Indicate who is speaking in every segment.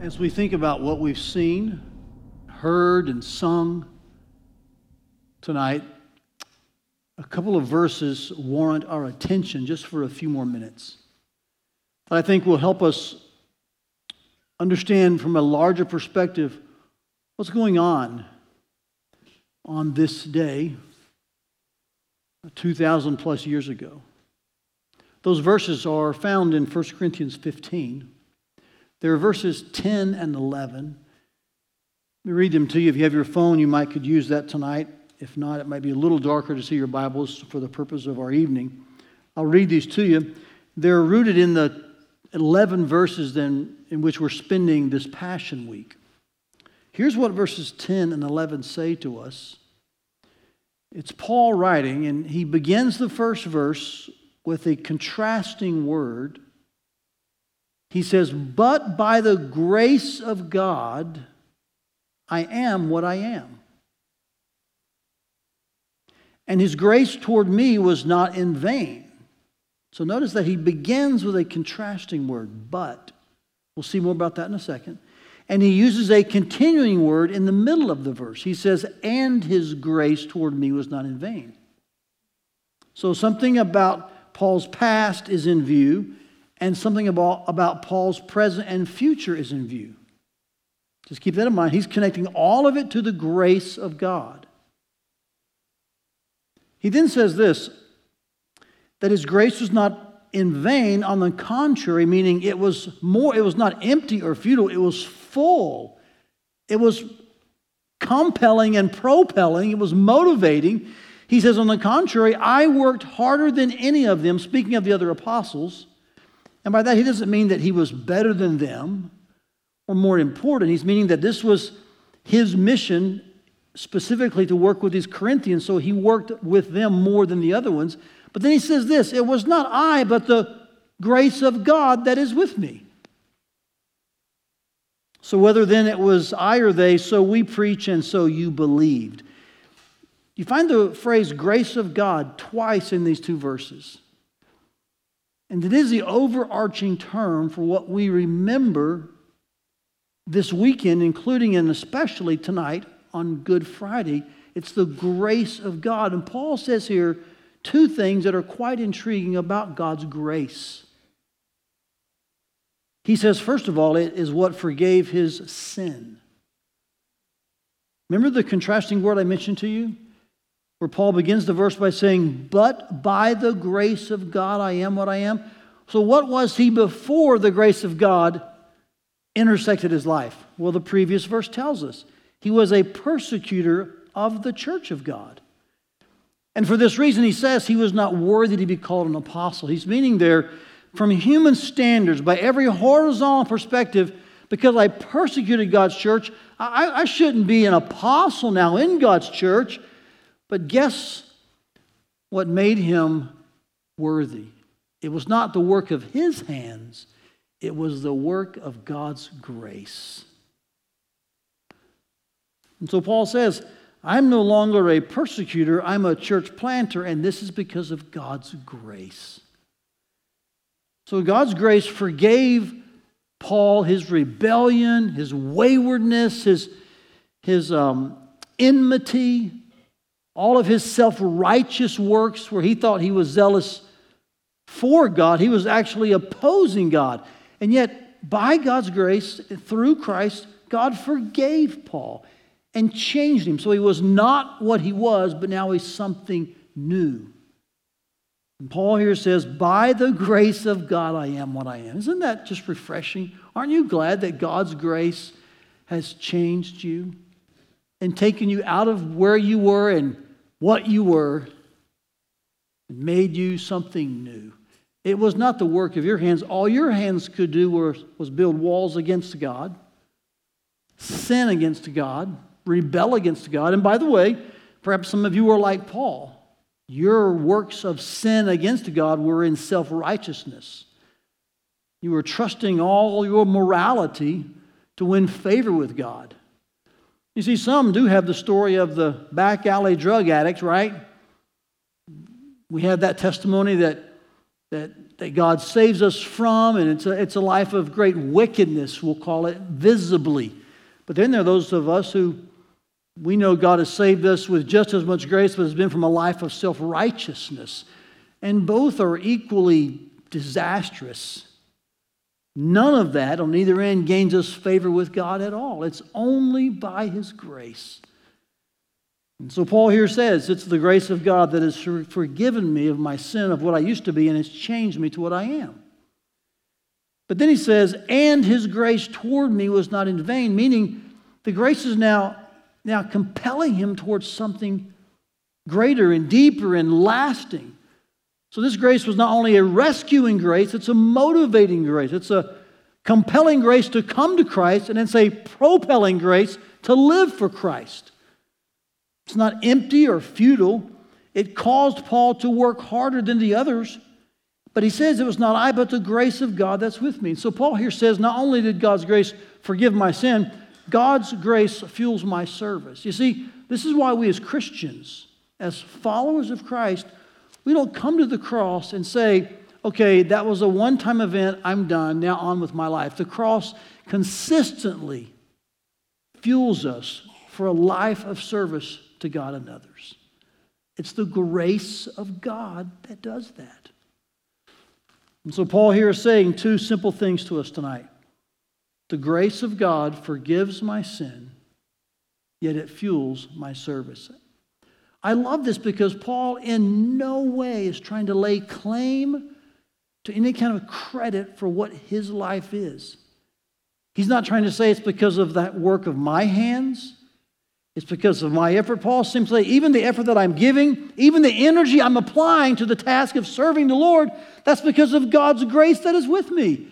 Speaker 1: As we think about what we've seen, heard, and sung tonight, a couple of verses warrant our attention just for a few more minutes. I think will help us understand from a larger perspective what's going on on this day, 2,000 plus years ago. Those verses are found in 1 Corinthians 15. There are verses 10 and 11. Let me read them to you. If you have your phone, you might could use that tonight. If not, it might be a little darker to see your Bibles for the purpose of our evening. I'll read these to you. They're rooted in the 11 verses then in which we're spending this Passion Week. Here's what verses 10 and 11 say to us. It's Paul writing, and he begins the first verse with a contrasting word he says, But by the grace of God, I am what I am. And his grace toward me was not in vain. So notice that he begins with a contrasting word, but. We'll see more about that in a second. And he uses a continuing word in the middle of the verse. He says, And his grace toward me was not in vain. So something about Paul's past is in view, and something about, about Paul's present and future is in view. Just keep that in mind. He's connecting all of it to the grace of God. He then says this that his grace was not in vain, on the contrary, meaning it was more, it was not empty or futile, it was full. It was compelling and propelling, it was motivating. He says, on the contrary, I worked harder than any of them, speaking of the other apostles and by that, he doesn't mean that he was better than them or more important. He's meaning that this was his mission specifically to work with these Corinthians, so he worked with them more than the other ones. But then he says this it was not I, but the grace of God that is with me. So whether then it was I or they, so we preach and so you believed. You find the phrase grace of God twice in these two verses. And it is the overarching term for what we remember this weekend, including and especially tonight on Good Friday. It's the grace of God. And Paul says here two things that are quite intriguing about God's grace. He says, first of all, it is what forgave his sin. Remember the contrasting word I mentioned to you? Where Paul begins the verse by saying, But by the grace of God I am what I am. So, what was he before the grace of God intersected his life? Well, the previous verse tells us he was a persecutor of the church of God. And for this reason, he says he was not worthy to be called an apostle. He's meaning there, from human standards, by every horizontal perspective, because I persecuted God's church, I, I shouldn't be an apostle now in God's church. But guess what made him worthy? It was not the work of his hands, it was the work of God's grace. And so Paul says, I'm no longer a persecutor, I'm a church planter, and this is because of God's grace. So God's grace forgave Paul his rebellion, his waywardness, his, his um, enmity, all of his self righteous works where he thought he was zealous for God, he was actually opposing God. And yet, by God's grace, through Christ, God forgave Paul and changed him. So he was not what he was, but now he's something new. And Paul here says, By the grace of God, I am what I am. Isn't that just refreshing? Aren't you glad that God's grace has changed you and taken you out of where you were and what you were and made you something new. It was not the work of your hands. All your hands could do was, was build walls against God, sin against God, rebel against God. And by the way, perhaps some of you are like Paul. Your works of sin against God were in self righteousness. You were trusting all your morality to win favor with God. You see, some do have the story of the back alley drug addict, right? We have that testimony that that, that God saves us from, and it's a, it's a life of great wickedness, we'll call it visibly. But then there are those of us who we know God has saved us with just as much grace, but it's been from a life of self righteousness. And both are equally disastrous. None of that on either end gains us favor with God at all. It's only by His grace. And so Paul here says, It's the grace of God that has forgiven me of my sin, of what I used to be, and has changed me to what I am. But then he says, And his grace toward me was not in vain, meaning the grace is now, now compelling him towards something greater and deeper and lasting. So this grace was not only a rescuing grace, it's a motivating grace. It's a compelling grace to come to Christ, and it's a propelling grace to live for Christ. It's not empty or futile. It caused Paul to work harder than the others. But he says it was not I, but the grace of God that's with me. So Paul here says not only did God's grace forgive my sin, God's grace fuels my service. You see, this is why we as Christians, as followers of Christ, we don't come to the cross and say, okay, that was a one time event, I'm done, now on with my life. The cross consistently fuels us for a life of service to God and others. It's the grace of God that does that. And so, Paul here is saying two simple things to us tonight. The grace of God forgives my sin, yet it fuels my service. I love this because Paul, in no way, is trying to lay claim to any kind of credit for what his life is. He's not trying to say it's because of that work of my hands. It's because of my effort. Paul simply, even the effort that I'm giving, even the energy I'm applying to the task of serving the Lord, that's because of God's grace that is with me.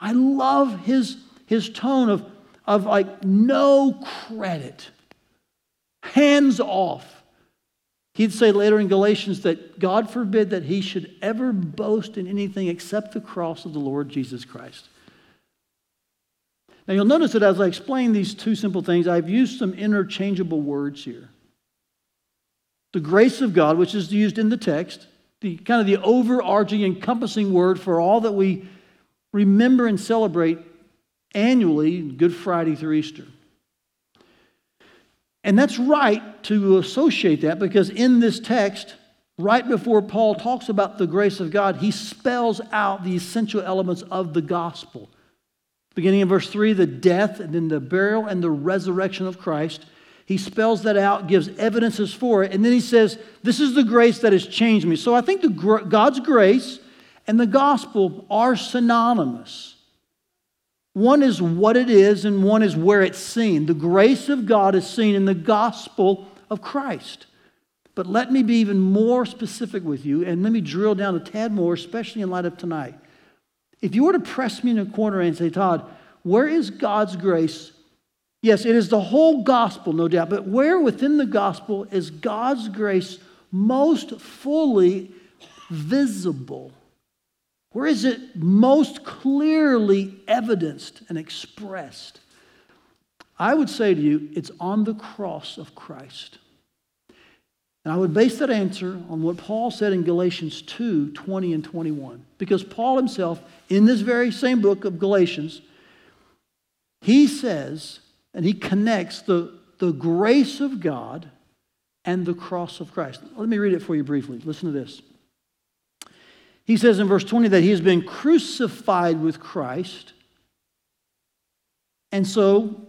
Speaker 1: I love his, his tone of, of like no credit, hands off. He'd say later in Galatians that God forbid that he should ever boast in anything except the cross of the Lord Jesus Christ. Now, you'll notice that as I explain these two simple things, I've used some interchangeable words here. The grace of God, which is used in the text, the kind of the overarching, encompassing word for all that we remember and celebrate annually, Good Friday through Easter. And that's right to associate that because in this text, right before Paul talks about the grace of God, he spells out the essential elements of the gospel. Beginning in verse 3, the death and then the burial and the resurrection of Christ. He spells that out, gives evidences for it, and then he says, This is the grace that has changed me. So I think the, God's grace and the gospel are synonymous. One is what it is, and one is where it's seen. The grace of God is seen in the gospel of Christ. But let me be even more specific with you, and let me drill down a tad more, especially in light of tonight. If you were to press me in a corner and say, Todd, where is God's grace? Yes, it is the whole gospel, no doubt, but where within the gospel is God's grace most fully visible? Where is it most clearly evidenced and expressed? I would say to you, it's on the cross of Christ. And I would base that answer on what Paul said in Galatians 2 20 and 21. Because Paul himself, in this very same book of Galatians, he says, and he connects the, the grace of God and the cross of Christ. Let me read it for you briefly. Listen to this. He says in verse 20 that he has been crucified with Christ. And so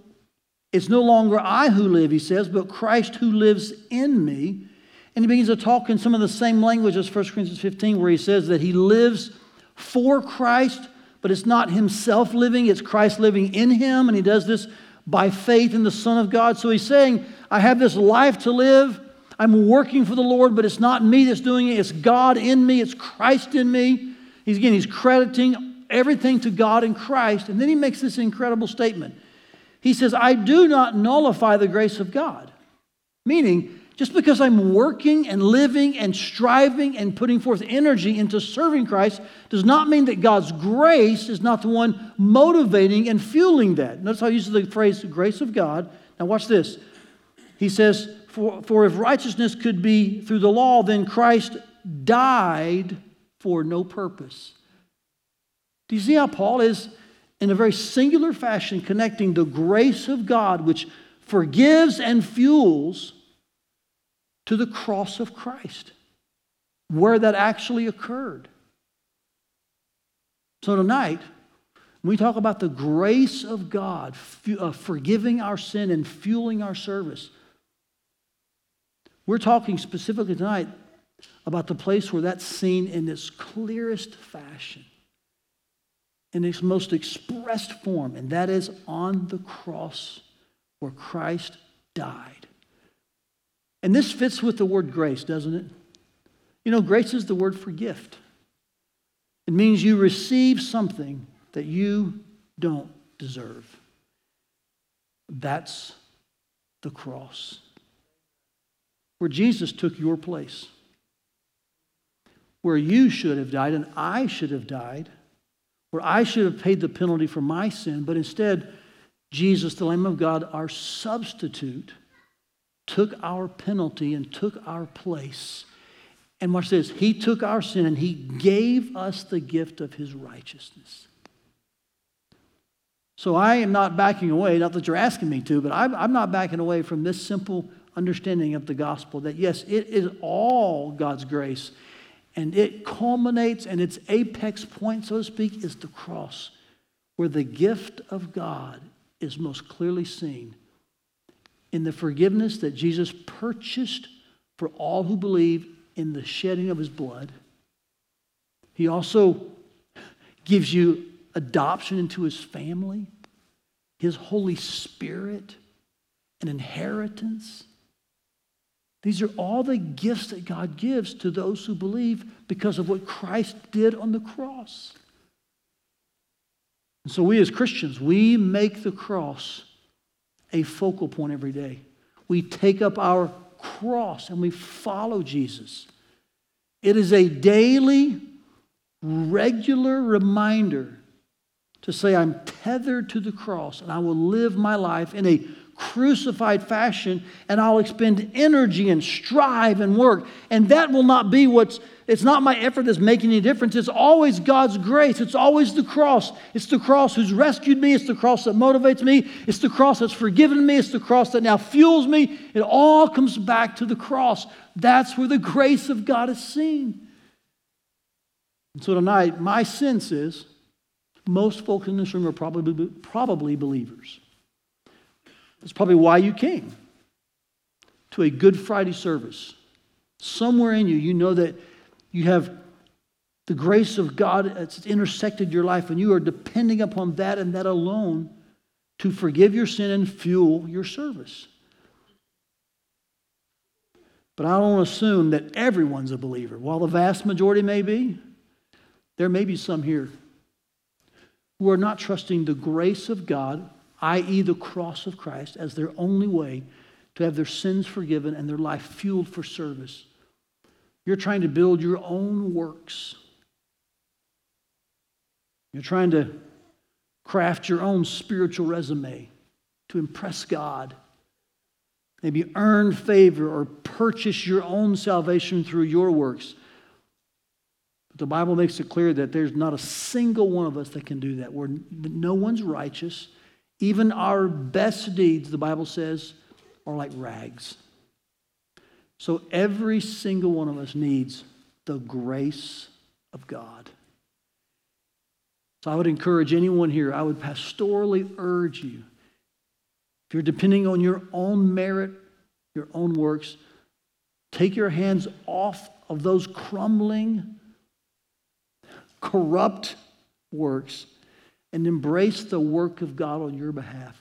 Speaker 1: it's no longer I who live, he says, but Christ who lives in me. And he begins to talk in some of the same language as 1 Corinthians 15, where he says that he lives for Christ, but it's not himself living, it's Christ living in him. And he does this by faith in the Son of God. So he's saying, I have this life to live. I'm working for the Lord, but it's not me that's doing it. It's God in me, it's Christ in me. He's again, he's crediting everything to God in Christ. And then he makes this incredible statement. He says, I do not nullify the grace of God. Meaning, just because I'm working and living and striving and putting forth energy into serving Christ does not mean that God's grace is not the one motivating and fueling that. Notice how he uses the phrase grace of God. Now, watch this. He says, for, for if righteousness could be through the law, then Christ died for no purpose. Do you see how Paul is, in a very singular fashion, connecting the grace of God, which forgives and fuels, to the cross of Christ, where that actually occurred? So tonight, we talk about the grace of God, uh, forgiving our sin and fueling our service, we're talking specifically tonight about the place where that's seen in its clearest fashion, in its most expressed form, and that is on the cross where Christ died. And this fits with the word grace, doesn't it? You know, grace is the word for gift. It means you receive something that you don't deserve. That's the cross, where Jesus took your place, where you should have died and I should have died, where I should have paid the penalty for my sin, but instead, Jesus, the Lamb of God, our substitute, took our penalty and took our place. And watch this He took our sin and He gave us the gift of His righteousness. So I am not backing away, not that you're asking me to, but I'm, I'm not backing away from this simple understanding of the gospel that yes, it is all God's grace. And it culminates and its apex point, so to speak, is the cross, where the gift of God is most clearly seen in the forgiveness that Jesus purchased for all who believe in the shedding of his blood. He also gives you adoption into his family, his Holy Spirit, an inheritance. These are all the gifts that God gives to those who believe because of what Christ did on the cross. And so, we as Christians, we make the cross a focal point every day. We take up our cross and we follow Jesus. It is a daily, regular reminder to say, I'm tethered to the cross and I will live my life in a crucified fashion and I'll expend energy and strive and work. And that will not be what's, it's not my effort that's making any difference. It's always God's grace. It's always the cross. It's the cross who's rescued me. It's the cross that motivates me. It's the cross that's forgiven me. It's the cross that now fuels me. It all comes back to the cross. That's where the grace of God is seen. And so tonight, my sense is most folks in this room are probably, probably believers. That's probably why you came to a Good Friday service. Somewhere in you, you know that you have the grace of God that's intersected your life, and you are depending upon that and that alone to forgive your sin and fuel your service. But I don't assume that everyone's a believer. While the vast majority may be, there may be some here who are not trusting the grace of God, i.e., the cross of Christ, as their only way to have their sins forgiven and their life fueled for service. You're trying to build your own works. You're trying to craft your own spiritual resume to impress God. Maybe earn favor or purchase your own salvation through your works. But the Bible makes it clear that there's not a single one of us that can do that. We're, no one's righteous. Even our best deeds, the Bible says, are like rags. So every single one of us needs the grace of God. So I would encourage anyone here, I would pastorally urge you, if you're depending on your own merit, your own works, take your hands off of those crumbling, corrupt works and embrace the work of God on your behalf.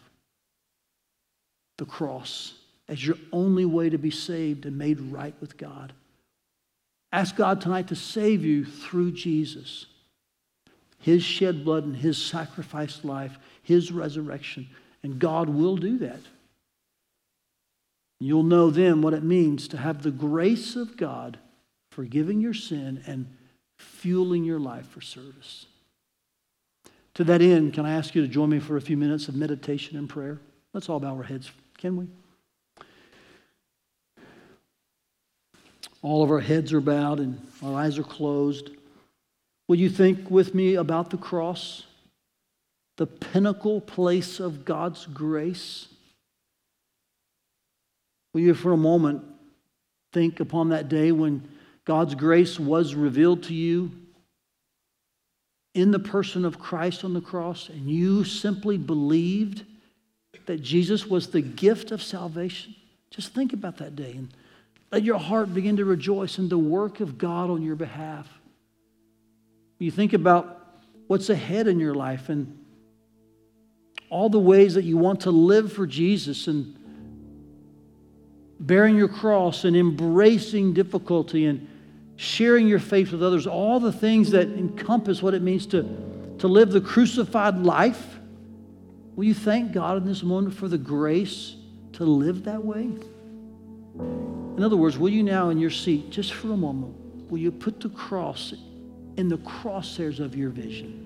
Speaker 1: The cross as your only way to be saved and made right with God. Ask God tonight to save you through Jesus. His shed blood and his sacrificed life, his resurrection. And God will do that. You'll know then what it means to have the grace of God forgiving your sin and fueling your life for service. To that end, can I ask you to join me for a few minutes of meditation and prayer? Let's all bow our heads, can we? All of our heads are bowed and our eyes are closed. Will you think with me about the cross? The pinnacle place of God's grace? Will you, for a moment, think upon that day when God's grace was revealed to you in the person of Christ on the cross, and you simply believed that Jesus was the gift of salvation? Just think about that day and let your heart begin to rejoice in the work of God on your behalf. You think about what's ahead in your life and all the ways that you want to live for Jesus and bearing your cross and embracing difficulty and sharing your faith with others, all the things that encompass what it means to, to live the crucified life. Will you thank God in this moment for the grace to live that way? In other words, will you now in your seat, just for a moment, will you put the cross in the crosshairs of your vision?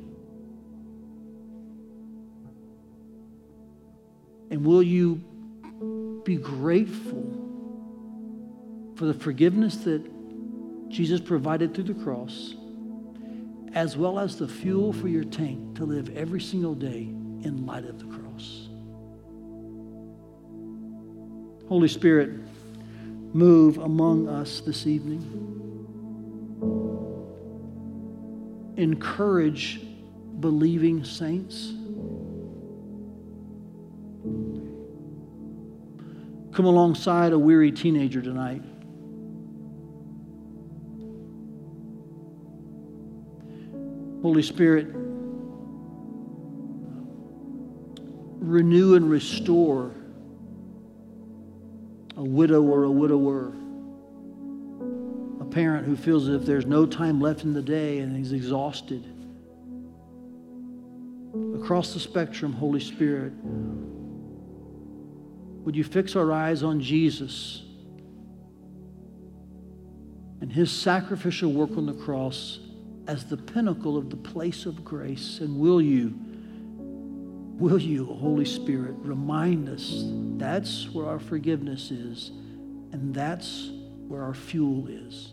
Speaker 1: And will you be grateful for the forgiveness that Jesus provided through the cross, as well as the fuel for your tank to live every single day in light of the cross? Holy Spirit, move among us this evening. Encourage believing saints. Come alongside a weary teenager tonight. Holy Spirit, renew and restore a widow or a widower, a parent who feels as if there's no time left in the day and he's exhausted. Across the spectrum, Holy Spirit, would you fix our eyes on Jesus and his sacrificial work on the cross as the pinnacle of the place of grace? And will you? Will you, Holy Spirit, remind us that's where our forgiveness is, and that's where our fuel is?